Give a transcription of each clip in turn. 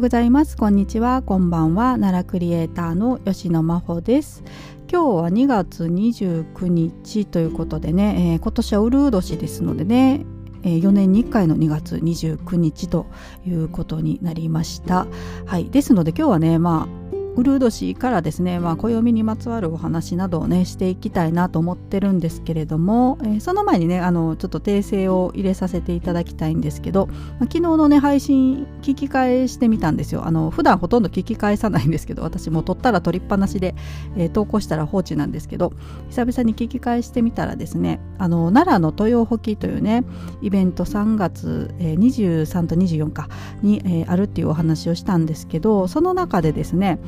うございます。こんにちは。こんばんは。奈良クリエイターの吉野真帆です。今日は2月29日ということでね、えー、今年はウルー年ですのでねえ4年に1回の2月29日ということになりました。はい、ですので今日はね、まあ、ウルード氏からですね、まあ、暦にまつわるお話などをねしていきたいなと思ってるんですけれども、えー、その前にねあのちょっと訂正を入れさせていただきたいんですけど、まあ、昨日のね配信聞き返してみたんですよ。あの普段ほとんど聞き返さないんですけど私も撮ったら撮りっぱなしで、えー、投稿したら放置なんですけど久々に聞き返してみたらですねあの奈良の豊保きというねイベント3月、えー、23と24かに、えー、あるっていうお話をしたんですけどその中でですね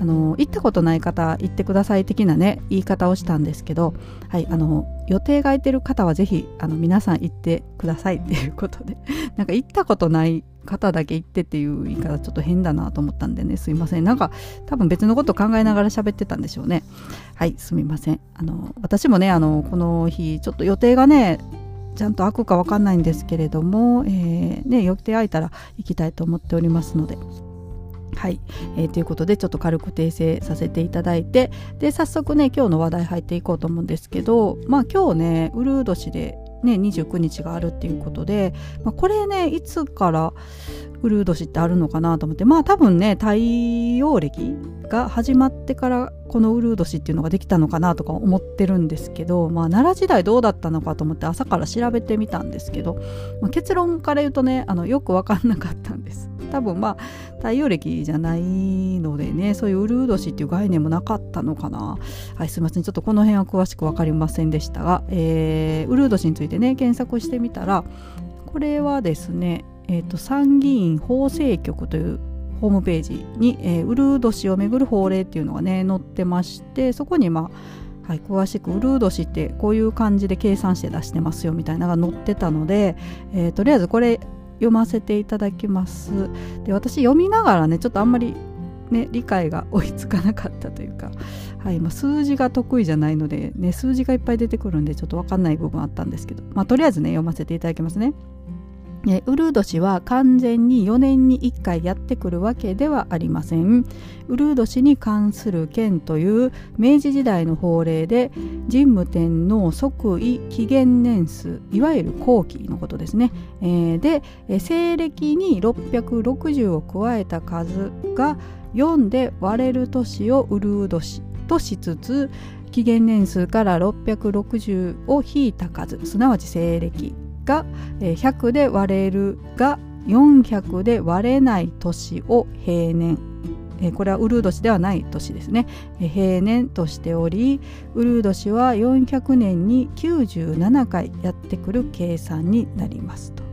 あの行ったことない方行ってください的なね言い方をしたんですけど、はい、あの予定が空いてる方はぜひあの皆さん行ってくださいっていうことで なんか行ったことない方だけ行ってっていう言い方ちょっと変だなと思ったんでねすいません。なんか多分別のこと考えながら喋ってたんでしょうね。はいすみません。あの私もねあのこの日ちょっと予定がねちゃんと開くか分かんないんですけれども、えー、ね、予定空いたら行きたいと思っておりますので。はい、えー、ということでちょっと軽く訂正させていただいてで早速ね今日の話題入っていこうと思うんですけどまあ今日ねウルー年でね29日があるっていうことで、まあ、これねいつからウルー年ってあるのかなと思ってまあ多分ね太陽暦が始まってからこのウルー年っていうのができたのかなとか思ってるんですけど、まあ、奈良時代どうだったのかと思って朝から調べてみたんですけど、まあ、結論から言うとねあのよく分かんなかったんです。多分まあ太陽暦じゃないのでねそういうウルー年っていう概念もなかったのかな。はいすいません。ちょっとこの辺は詳しく分かりませんでしたが、えー、ウルー年についてね検索してみたらこれはですね、えーと、参議院法制局というホームページに、えー、ウルー年をめぐる法令っていうのがね載ってましてそこにまあはい、詳しくウルー年ってこういう感じで計算して出してますよみたいなのが載ってたので、えー、とりあえずこれ読ませていただきますで私読みながらねちょっとあんまりね、理解が追いつかなかったというか、はいまあ、数字が得意じゃないので、ね、数字がいっぱい出てくるんでちょっと分かんない部分あったんですけど、まあ、とりあえずね読ませていただきますね。ウルー年は完全に4年に1回やってくるわけではありません。ウルー年に関する件という明治時代の法令で神武天皇即位紀元年数いわゆる後期のことですね、えー、で西暦に660を加えた数が4で割れる年をウルー年としつつ紀元年数から660を引いた数。すなわち西暦。が100で割れるが400で割れない年を平年これはウルー年ではない年ですね平年としておりウルー年は400年に97回やってくる計算になりますと。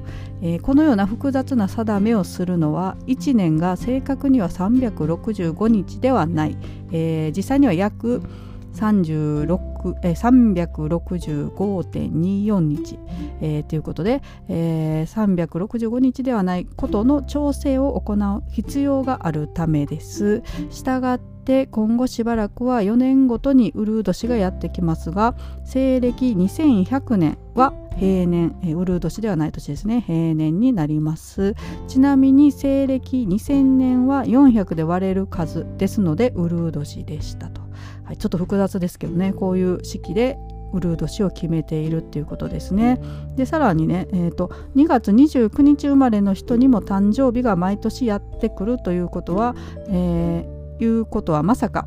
このような複雑な定めをするのは1年が正確には365日ではない、えー、実際には約36え365.24日、えー、ということで、えー、365日ではないことの調整を行う必要があるためです。したがって今後しばらくは4年ごとにウルー年がやってきますが西暦2100年は平年、えウルー年ではない年ですね。平年になります。ちなみに西暦2000年は400で割れる数ですのでウルー年でしたと。はい、ちょっと複雑ですけどねこういう式でウルード氏を決めているっていうことですね。でさらにね、えーと、2月29日生まれの人にも誕生日が毎年やってくるということは、えー、いうことはまさか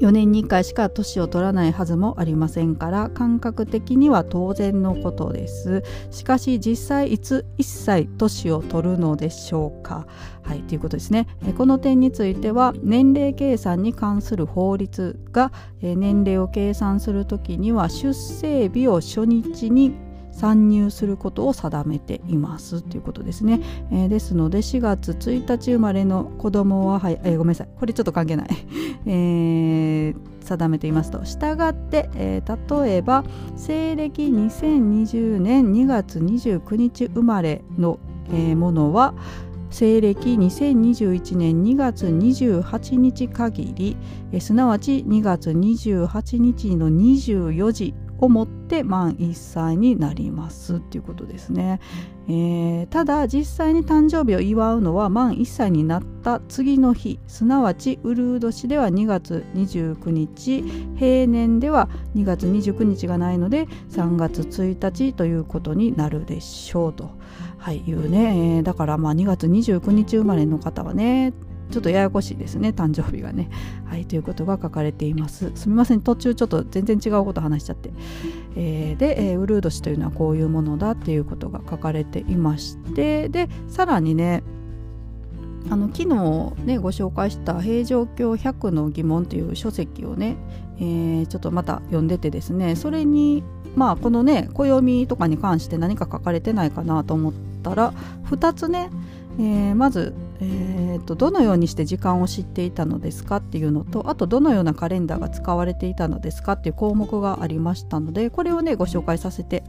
4年に1回しか年を取らないはずもありませんから感覚的には当然のことです。しかし実際いつ一切年を取るのでしょうか。はいということですね。この点については年齢計算に関する法律が年齢を計算するときには出生日を初日に参入することを定めていますということですね、えー、ですので4月1日生まれの子供は、はいえー、ごめんなさい。これちょっと関係ない、えー、定めていますと。したがって、えー、例えば西暦2020年2月29日生まれの、えー、ものは西暦2021年2月28日限りすなわち2月28日の24時をもって満1歳になりますっていうことですね、えー、ただ実際に誕生日を祝うのは満1歳になった次の日すなわちウルー年では2月29日平年では2月29日がないので3月1日ということになるでしょうと、はい、いうね、えー、だからまあ2月29日生まれの方はねちょっとややこしいですね誕生日がね。はいということが書かれています。すみません途中ちょっと全然違うこと話しちゃって、えー、で、えー、ウルード氏というのはこういうものだっていうことが書かれていましてでさらにねあの昨日ねご紹介した「平城京100の疑問」という書籍をね、えー、ちょっとまた読んでてですねそれにまあこのね暦とかに関して何か書かれてないかなと思ったら2つね、えー、まずえーと、どのようにして時間を知っていたのですかっていうのとあとどのようなカレンダーが使われていたのですかっていう項目がありましたのでこれをねご紹介させて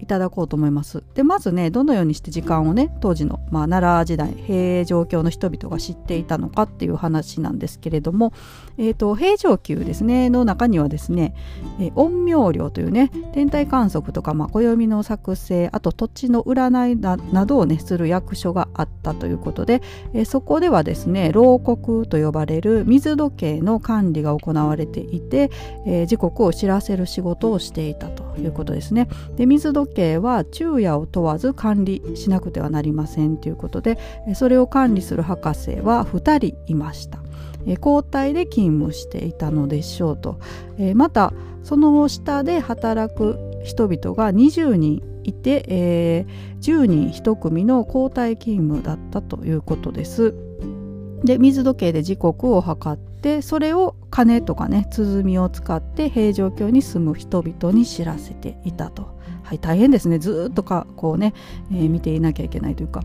いただこうと思います。でまずねどのようにして時間をね当時の、まあ、奈良時代平城京の人々が知っていたのかっていう話なんですけれども、えーと、平城宮ですねの中にはですね、えー、陰陽寮というね天体観測とか、まあ、暦の作成あと土地の占いなどをねする役所があったということで、え、そこではですね牢国と呼ばれる水時計の管理が行われていて、えー、時刻を知らせる仕事をしていたということですね。で水時計は昼夜を問わず管理しなくてはなりませんということでそれを管理する博士は2人いました。交代で勤務していたのでしょうと、またその下で働く人々が20人いて、えー、10人1組の交代勤務だったということです。で水時計で時刻を測ってそれを鐘とかね鼓を使って平城京に住む人々に知らせていたと。はい、大変ですねずっとかこうね、えー、見ていなきゃいけないというか、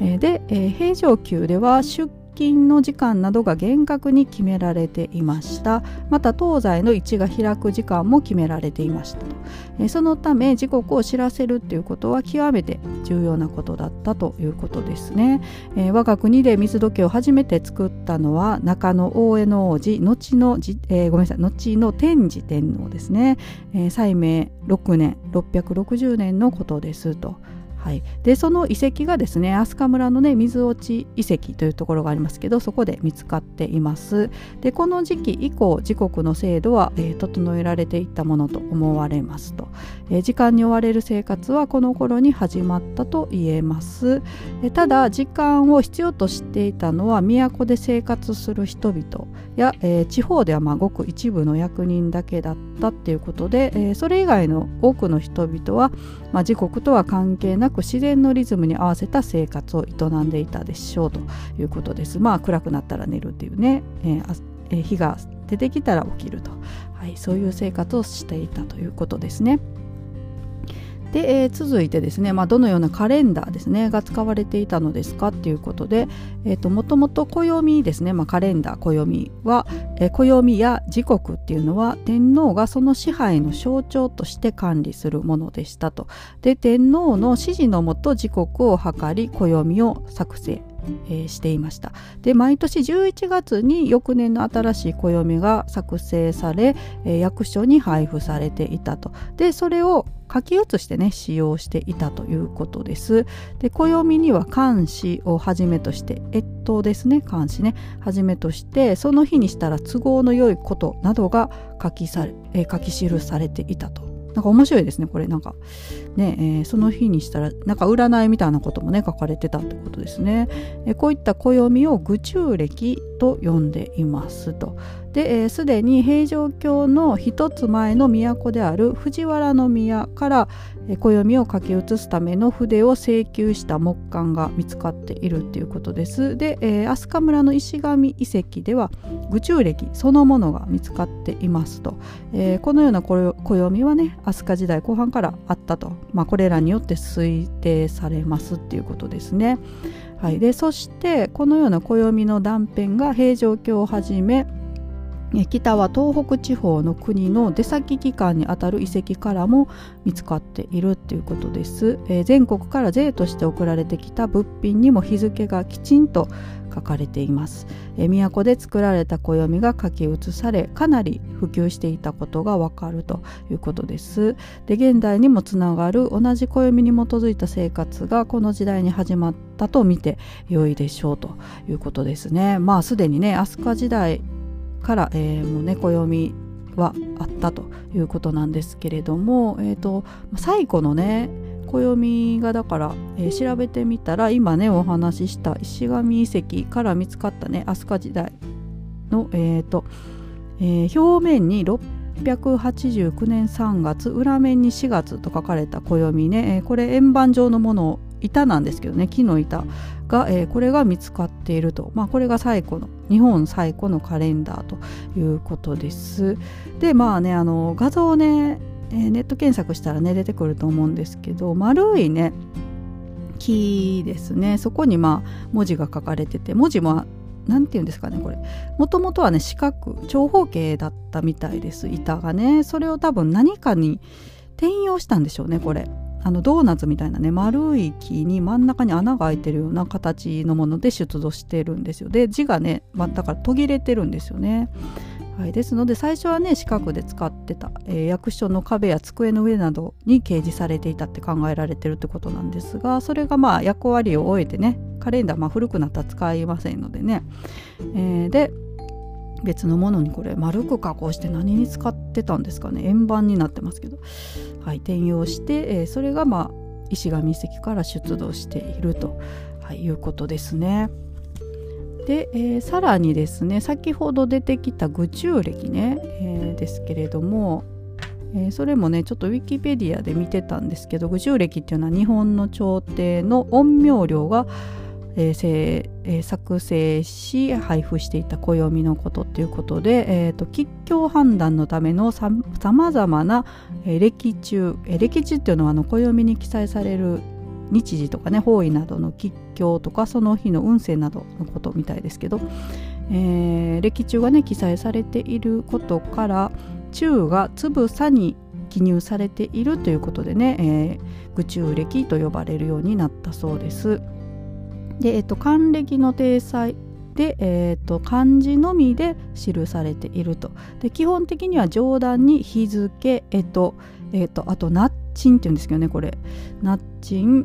えー、で、えー、平城宮では出勤の時間などが厳格に決められていました。また東西の位置が開く時間も決められていましたと、えそのため時刻を知らせるっていうことは極めて重要なことだったということですね、え我が国で水時計を初めて作ったのは中野大江の王子後のえー、ごめんなさい後の天智天皇ですね、えー、西明6年660年のことですと。はい、でその遺跡がですね飛鳥村のね水落ち遺跡というところがありますけどそこで見つかっています。でこの時期以降時刻の制度は、えー、整えられていったものと思われますと、えー、時間に追われる生活はこの頃に始まったと言えます、えー、ただ時間を必要としていたのは都で生活する人々や、え地方ではまあごく一部の役人だけだったっていうことで、えそれ以外の多くの人々は、まあ、時刻とは関係なくく自然のリズムに合わせた生活を営んでいたでしょうということです。まあ暗くなったら寝るっていうね、えーえー、日が出てきたら起きると、はい、そういう生活をしていたということですね。で、えー、続いてですね、まあ、どのようなカレンダーですねが使われていたのですかっていうことで、えーと、もともと暦ですね、まあ、カレンダー暦は、えー、暦や時刻っていうのは天皇がその支配の象徴として管理するものでしたと。で天皇の指示のもと時刻を測り暦を作成えー、していました。で毎年11月に翌年の新しい暦が作成され、えー、役所に配布されていたと。でそれを書き写してね使用していたということです。で暦には漢詩をはじめとして越冬ですね。漢詩ね。はじめとしてその日にしたら都合の良いことなどが書きされ、え、書き記されていたと。なんか面白いですねこれ。なんかね、えー、その日にしたらなんか占いみたいなこともね書かれてたってことですね、え、こういった暦を愚中暦と呼んでいますと。ですで、に平城京の一つ前の都である藤原宮から、えー、暦を書き写すための筆を請求した木簡が見つかっているっていうことです。で、えー、飛鳥村の石神遺跡では愚中暦そのものが見つかっていますと、えー、このような暦はね飛鳥時代後半からあったと、まあ、これらによって推定されますっていうことですね。はい、でそしてこのような暦の断片が平城京をはじめ北は東北地方の国の出先機関にあたる遺跡からも見つかっているということです、えー、全国から税として送られてきた物品にも日付がきちんと書かれています、えー、都で作られた暦が書き写されかなり普及していたことがわかるということです。で現代にもつながる同じ暦に基づいた生活がこの時代に始まったと見て良いでしょうということですね。まあすでにね飛鳥時代から、えー、もう猫読みはあったということなんですけれども、えーと、最古のね暦がだから、えー、調べてみたら今ねお話しした石神遺跡から見つかったね飛鳥時代の、えーとえー、表面に689年3月裏面に4月と書かれた暦ね、えー、これ円盤状のもの板なんですけどね木の板。が、えー、これが見つかっていると、まあ、これが最古の日本最古のカレンダーということです。でまあねあの画像をね、えー、ネット検索したらね出てくると思うんですけど丸いね木ですね。そこにまあ文字が書かれてて文字も何て言うんですかねこれ。もともとはね四角長方形だったみたいです。板がね。それを多分何かに転用したんでしょうねこれ。あのドーナツみたいなね丸い木に真ん中に穴が開いてるような形のもので出土してるんですよ。で字がね、まあ、だから途切れてるんですよね。はい、ですので最初はね四角で使ってた、えー、役所の壁や机の上などに掲示されていたって考えられてるってことなんですがそれがまあ役割を終えてねカレンダー、まあ、古くなったら使いませんのでね、えー、で別のものにこれ丸く加工して何に使ってたんですかね。円盤になってますけど、はい、転用して、えー、それがまあ石神遺跡から出土していると、はい、いうことですね。で、えー、さらにですね先ほど出てきた愚中暦ね、えー、ですけれども、え、それもねちょっとウィキペディアで見てたんですけど愚中暦っていうのは日本の朝廷の陰陽寮がえーえー、作成し配布していた暦のことということで、えーと、吉凶判断のためのさまざまな、えー、歴中、えー、歴中っていうのはあの暦に記載される日時とかね方位などの吉凶とかその日の運勢などのことみたいですけど、えー、歴中がね記載されていることから中がつぶさに記入されているということでね、えー、愚中暦と呼ばれるようになったそうです。で、えっと、還暦の体裁で、えーと、漢字のみで記されていると。で基本的には上段に日付えっ、とえっ、とあとナッチンっていうんですけどねこれ。ナッチン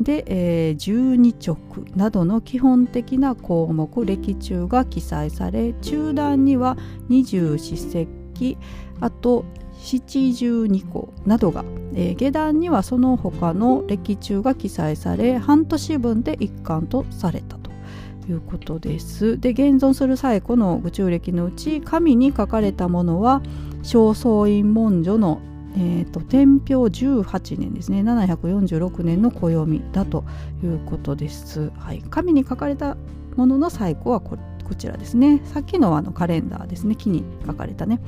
で、えー、十二直などの基本的な項目歴中が記載され中段には二十四節気あと七十二項などが、えー、下段にはその他の歴中が記載され半年分で一貫とされたということです。で現存する最古の宇宙暦のうち紙に書かれたものは正倉院文書のえーと、天平18年ですね。746年の暦だということです、はい、紙に書かれたものの最古はこれ。こちらですね。さっきのあのカレンダーですね。木に書かれたね。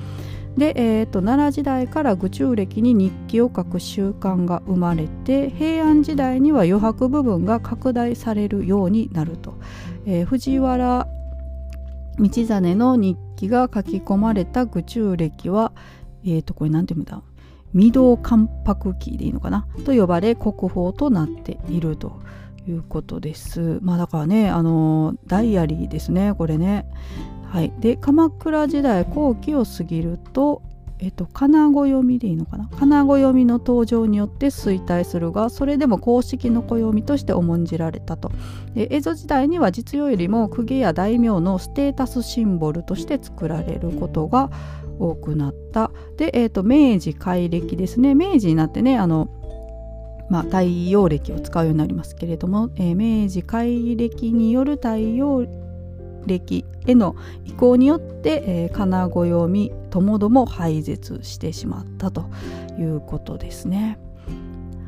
で、えーと、奈良時代から愚中暦に日記を書く習慣が生まれて平安時代には余白部分が拡大されるようになると、えー、藤原道真の日記が書き込まれた愚中暦はえっ、ー、とこれ何て読むんだ？未動関白記でいいのかな？と呼ばれ国宝となっていると。いうことです。まあだからねあのダイアリーですねこれね。はい、で鎌倉時代後期を過ぎると、えっと、金子読みでいいのかな？金子読みの登場によって衰退するがそれでも公式の暦として重んじられたと。で江戸時代には実用よりも公家や大名のステータスシンボルとして作られることが多くなった。で、えっと、明治改暦ですね。明治になってねあのまあ、太陽暦を使うようになりますけれども、えー、明治改暦による太陽暦への移行によって、えー、金子読みともども廃絶してしまったということですね。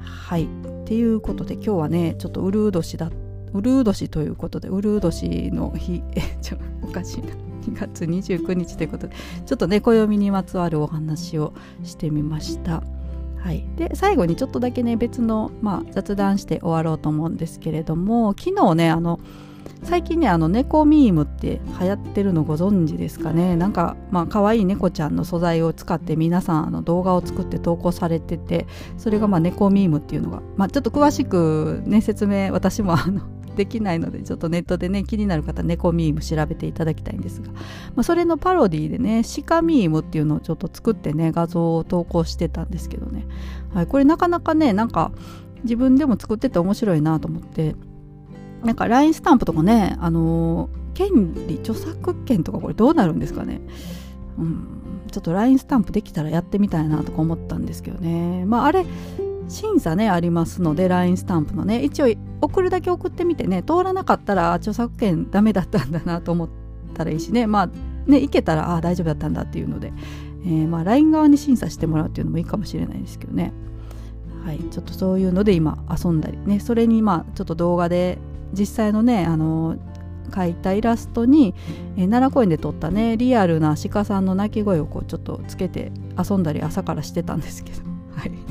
はいっていうことで今日はねちょっとうるう年だうるう年ということでうるう年の日 えちょおかしいな2月29日ということでちょっとね暦にまつわるお話をしてみました。はい、で最後にちょっとだけね別の、まあ、雑談して終わろうと思うんですけれども昨日ねあの最近ねあの猫ミームって流行ってるのご存知ですかね？なんかまあ可愛い猫ちゃんの素材を使って皆さんあの動画を作って投稿されててそれがまあ猫ミームっていうのが、まあ、ちょっと詳しくね説明私もあのできないのでちょっとネットでね気になる方猫ミーム調べていただきたいんですが、まあ、それのパロディでね鹿ミームっていうのをちょっと作ってね画像を投稿してたんですけどね、はい、これなかなかねなんか自分でも作ってて面白いなと思ってなんか LINE スタンプとかねあの権利著作権とかこれどうなるんですかね。うんちょっと LINE スタンプできたらやってみたいなとか思ったんですけどね。まああれ審査ねありますので LINE スタンプのね。一応送るだけ送ってみてね。通らなかったら著作権ダメだったんだなと思ったらいいしね。まあねいけたらああ大丈夫だったんだっていうので、えー、まあ LINE 側に審査してもらうっていうのもいいかもしれないですけどね。はい。ちょっとそういうので今遊んだりね。それにまあちょっと動画で実際のねあの描いたイラストに、えー、奈良公園で撮ったねリアルな鹿さんの鳴き声をこうちょっとつけて遊んだり朝からしてたんですけど。はい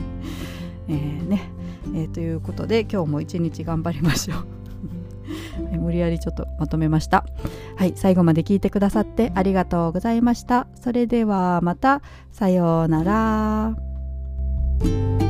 えー、ね、えー、ということで今日も一日頑張りましょう。はい無理やりちょっとまとめました。はい最後まで聞いてくださってありがとうございました。それではまたさようなら。